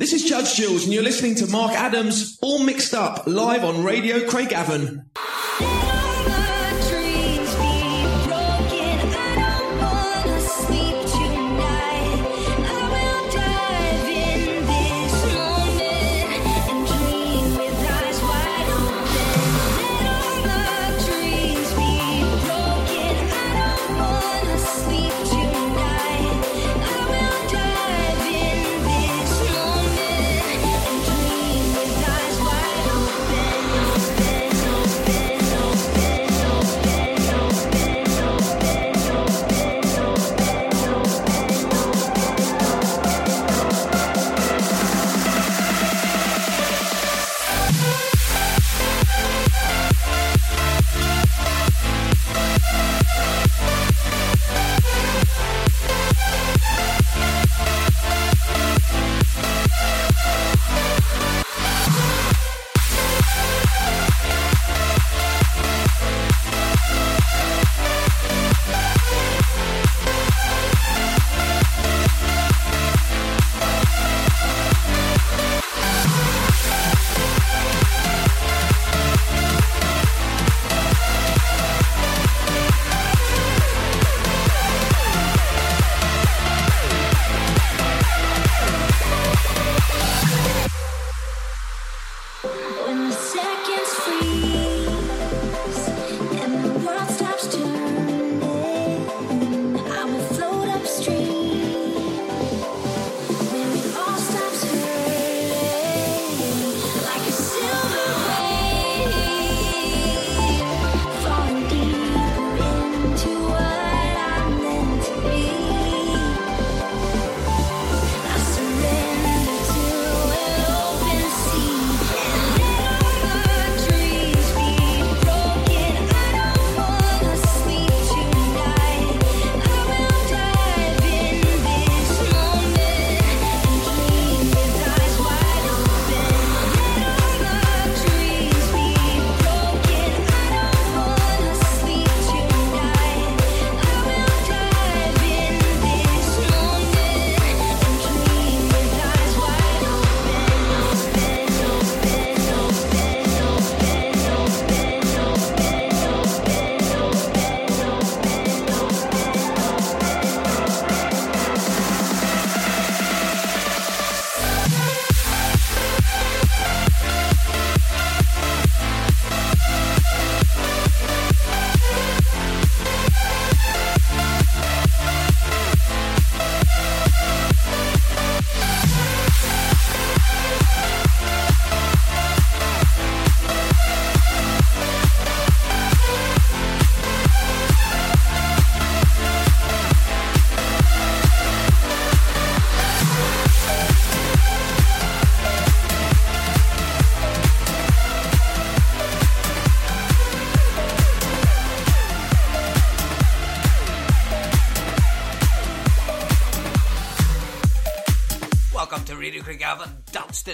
This is Judge Jules, and you're listening to Mark Adams, all mixed up, live on Radio Craigavon.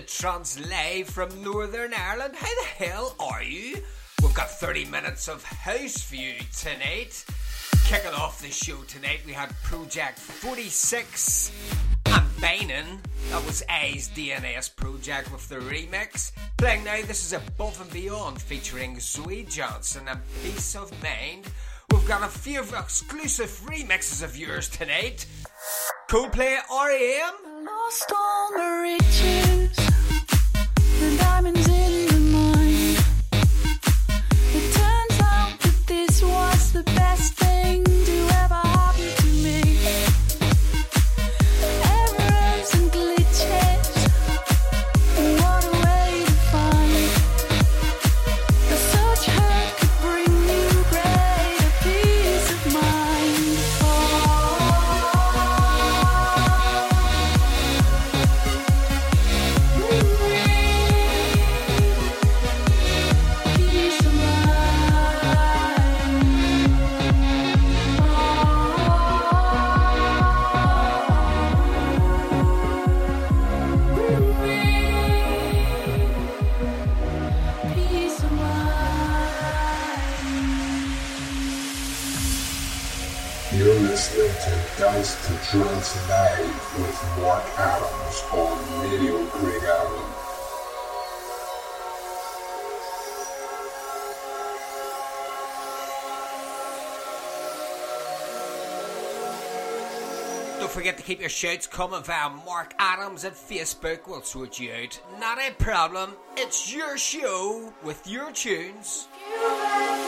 Trance live from Northern Ireland. How the hell are you? We've got 30 minutes of house for you tonight. Kicking off the show tonight, we had Project 46 and Bainan. That was A's DNS project with the remix. Playing now, this is Above and Beyond featuring Zoe Johnson and Peace of Mind. We've got a few exclusive remixes of yours tonight. Coldplay REM. Lost all the riches Don't forget to keep your shouts coming via Mark Adams at Facebook. We'll sort you out. Not a problem. It's your show with your tunes. You've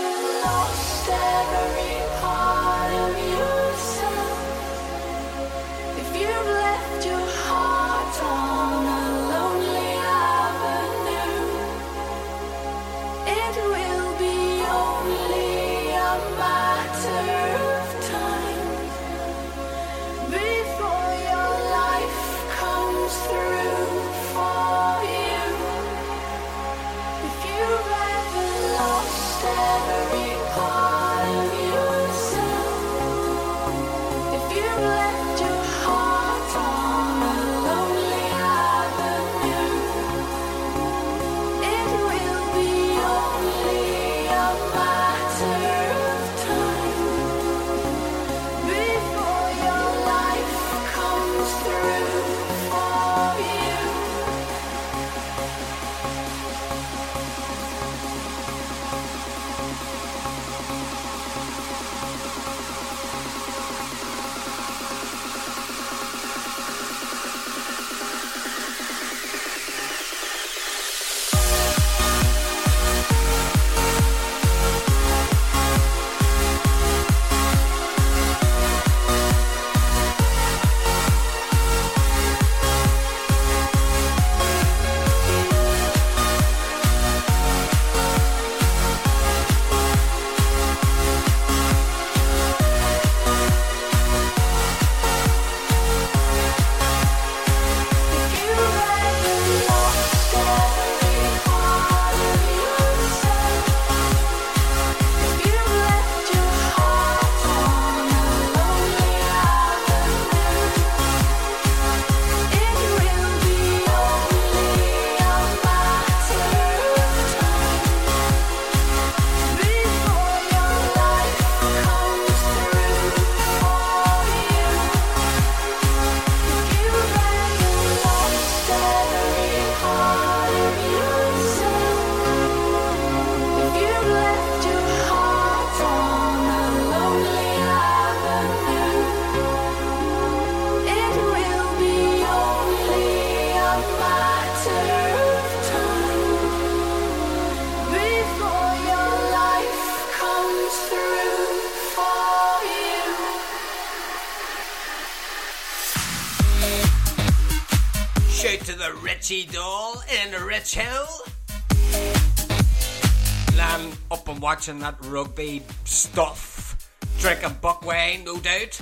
up watching that rugby stuff. Drinking buck wine, no doubt.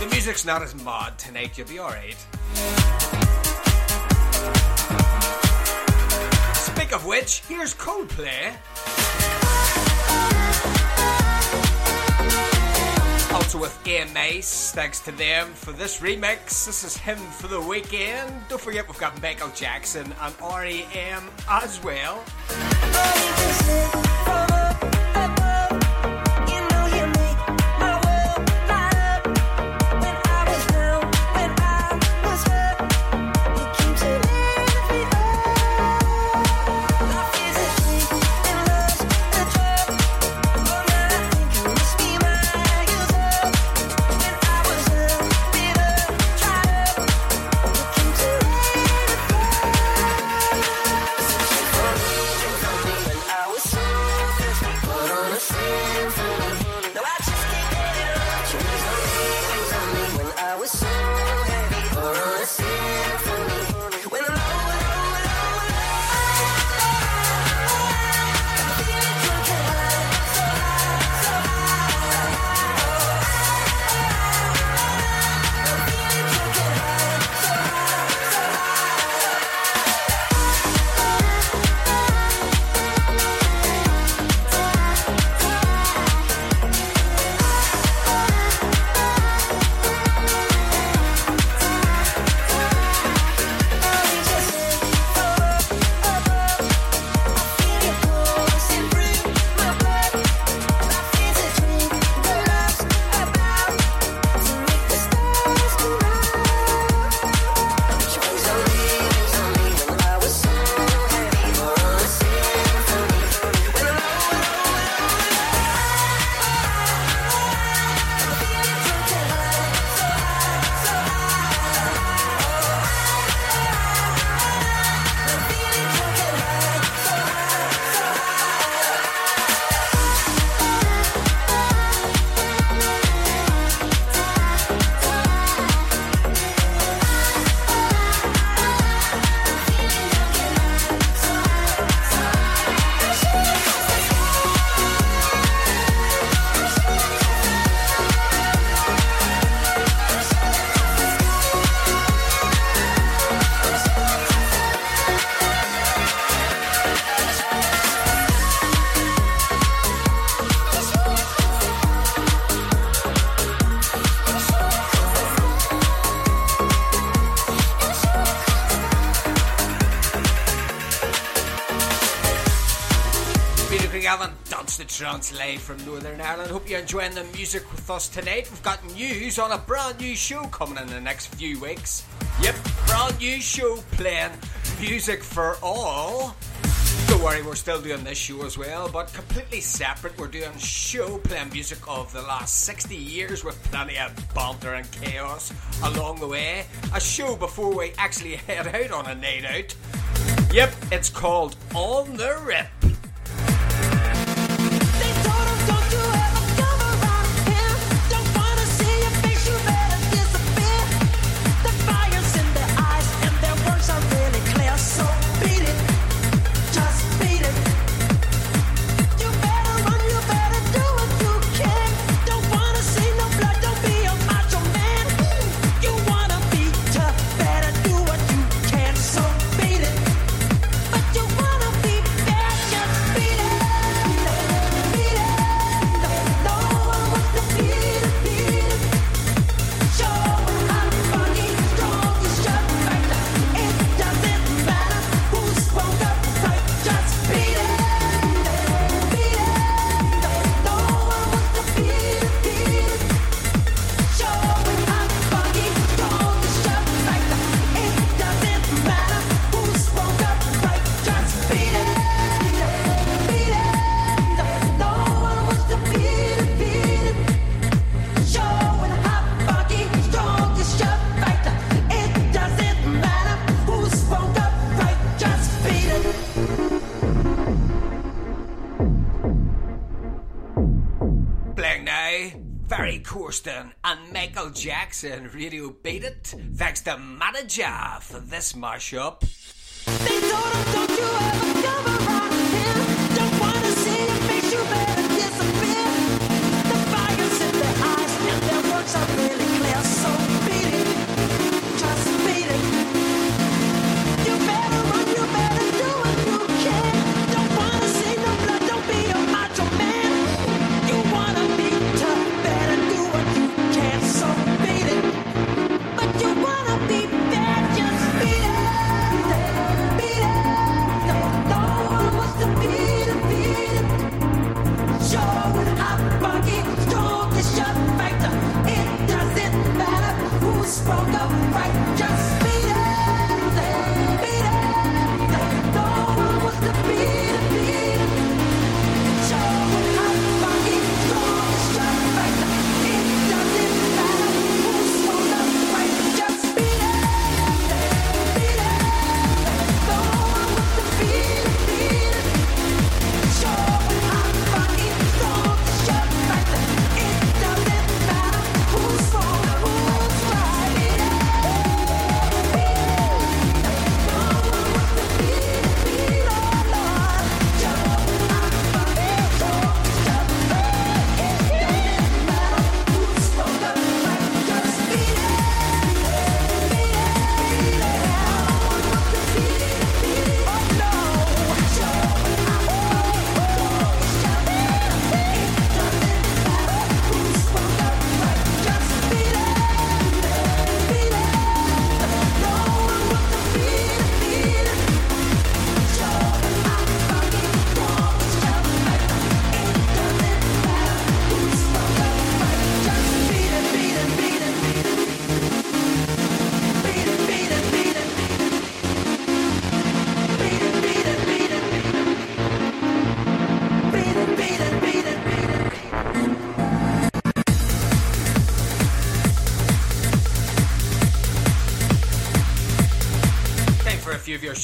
The music's not as mad tonight, you'll be alright. Speak of which, here's Coldplay. Also with Ian Mace, thanks to them for this remix. This is him for the weekend. Don't forget we've got Michael Jackson and REM as well. Gavin, dance the Trance live from Northern Ireland. Hope you're enjoying the music with us tonight. We've got news on a brand new show coming in the next few weeks. Yep, brand new show playing music for all. Don't worry, we're still doing this show as well, but completely separate. We're doing show playing music of the last 60 years with plenty of banter and chaos along the way. A show before we actually head out on a night out. Yep, it's called On the Rip. Jackson Radio Beat It. Thanks to Manager for this mashup.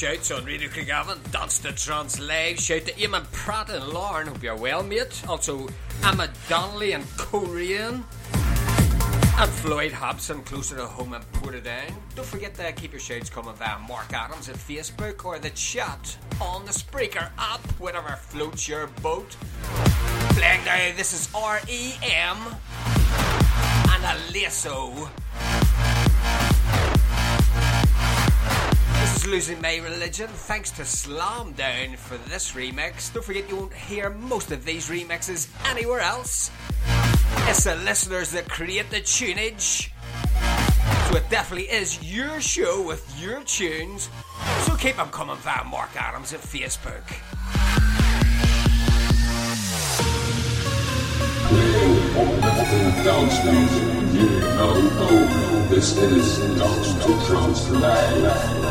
Shouts on Radio Craigavon. Dance the Trance Live. Shout to Eamon Pratt and Lauren. Hope you're well, mate. Also, Emma Donnelly and Korean. And Floyd Hobson closer to home in Portadown. Don't forget to keep your shouts coming via Mark Adams at Facebook or the chat on the Spreaker app, whatever floats your boat. Now, this is REM and Alesso. Losing My Religion. Thanks to Slam Down for this remix. Don't forget you won't hear most of these remixes anywhere else. It's the listeners that create the tunage. So it definitely is your show with your tunes. So keep them coming via Mark Adams at Facebook. know, know, this is Trance Live.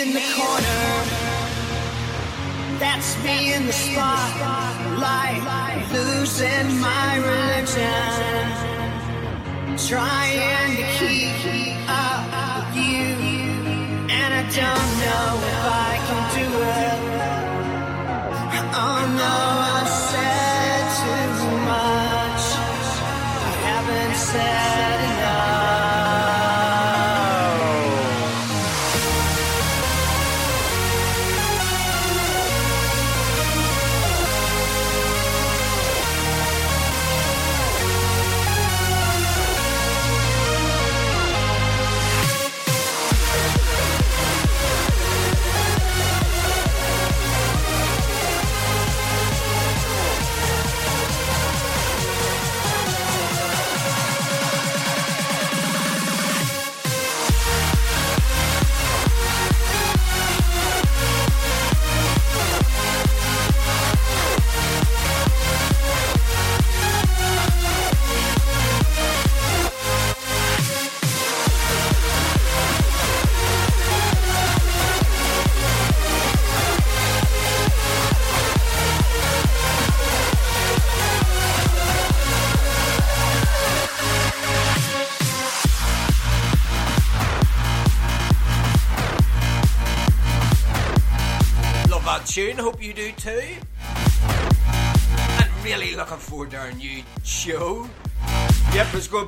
In the corner. That's me in the spotlight, losing my religion, trying to keep up with you, and I don't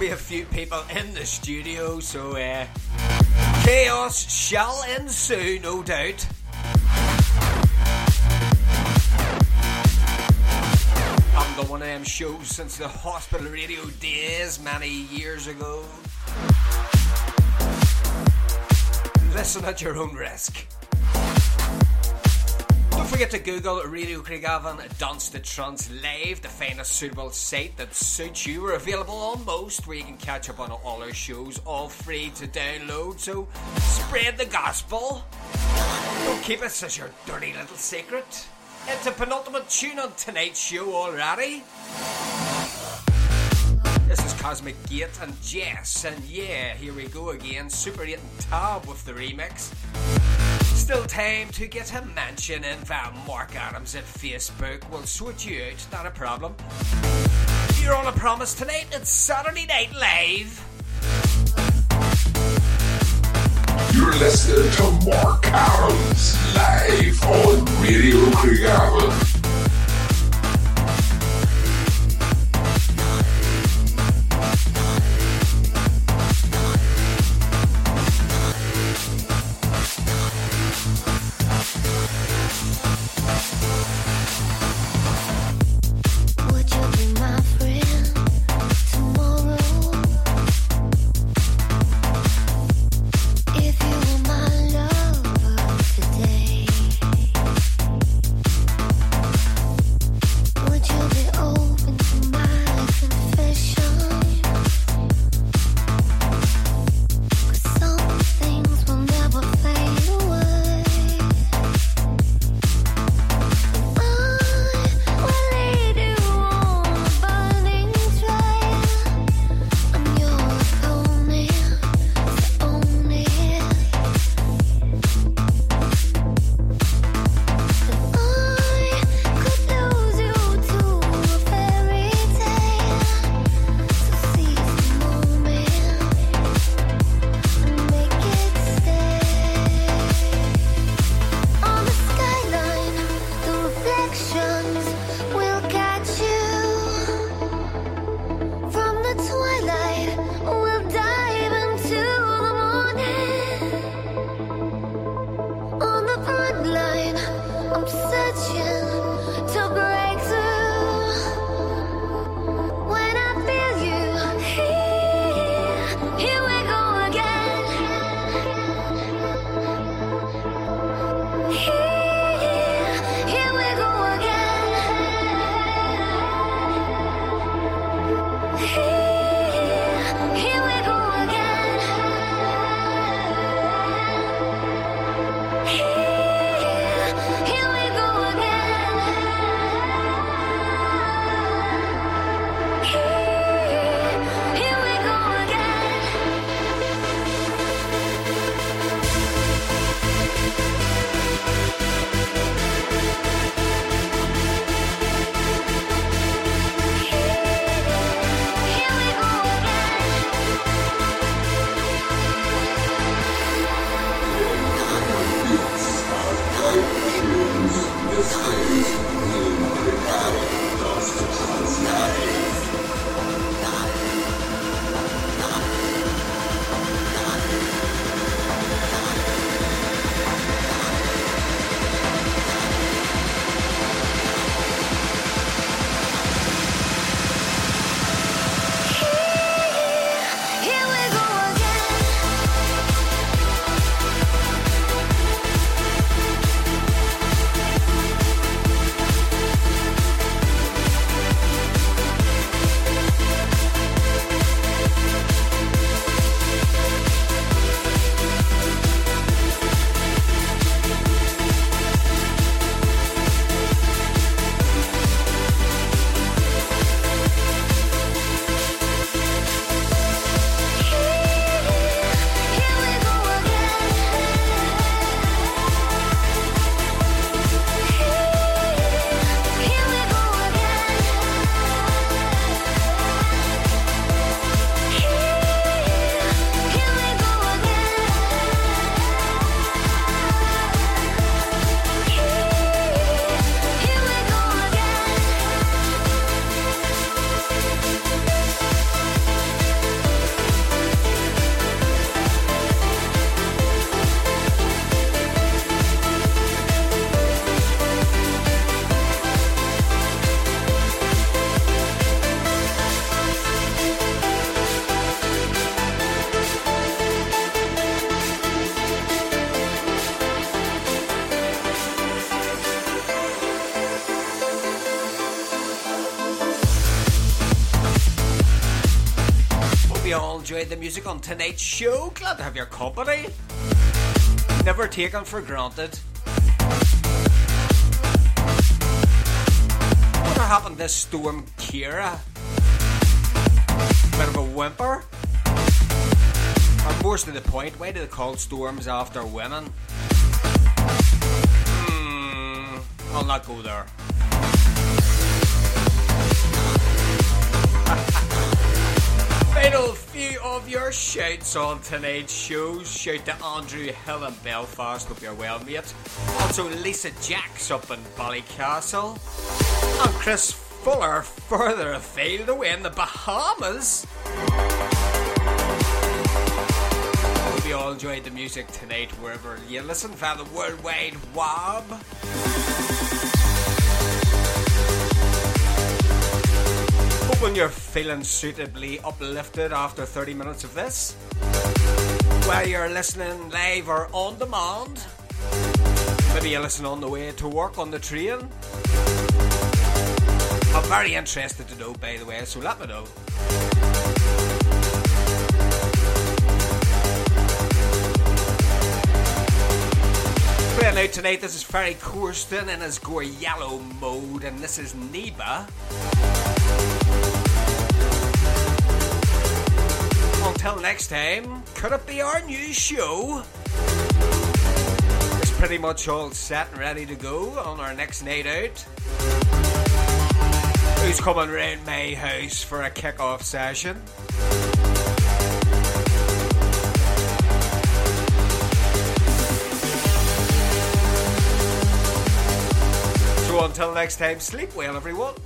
be a few people in the studio, so uh, chaos shall ensue, no doubt. I've done one of them shows since the hospital radio days many years ago. Listen at your own risk. Don't forget to Google Radio Craigavon Trance Live find a suitable site that suits you. We're available on most where you can catch up on all our shows, all free to download. So spread the gospel. Don't keep it as your dirty little secret. It's a penultimate tune on tonight's show already. This is Cosmic Gate and JES, and yeah, here we go again. Super 8 and Tab with the remix. Still time to get a mention in via Mark Adams at Facebook. We'll sort you out, not a problem. You're on a promise tonight. It's Saturday Night Live. You're listening to Mark Adams live on Radio Craigavon. The music on tonight's show. Glad to have your company. Never taken for granted. Whatever happened to Storm Ciara? Bit of a whimper? Or more to the point, why do they call storms after women? Hmm, I'll not go there. Few of your shouts on tonight's show. Shout to Andrew Hill in Belfast, hope you're well, mate. Also, Lisa Jacks up in Ballycastle. And Chris Fuller further afield away in the Bahamas. Hope you all enjoyed the music tonight wherever you listen via the World Wide Web. Hoping you're feeling suitably uplifted after 30 minutes of this. Whether you're listening live or on demand. Maybe you listen on the way to work on the train. I'm very interested to know, by the way, so let me know. Playing out tonight, this is Ferry Corsten in his Gouryella mode, and this is Neba. Until next time, could it be our new show? It's pretty much all set and ready to go on our next night out. Who's coming round my house for a kick-off session? So until next time, sleep well, everyone.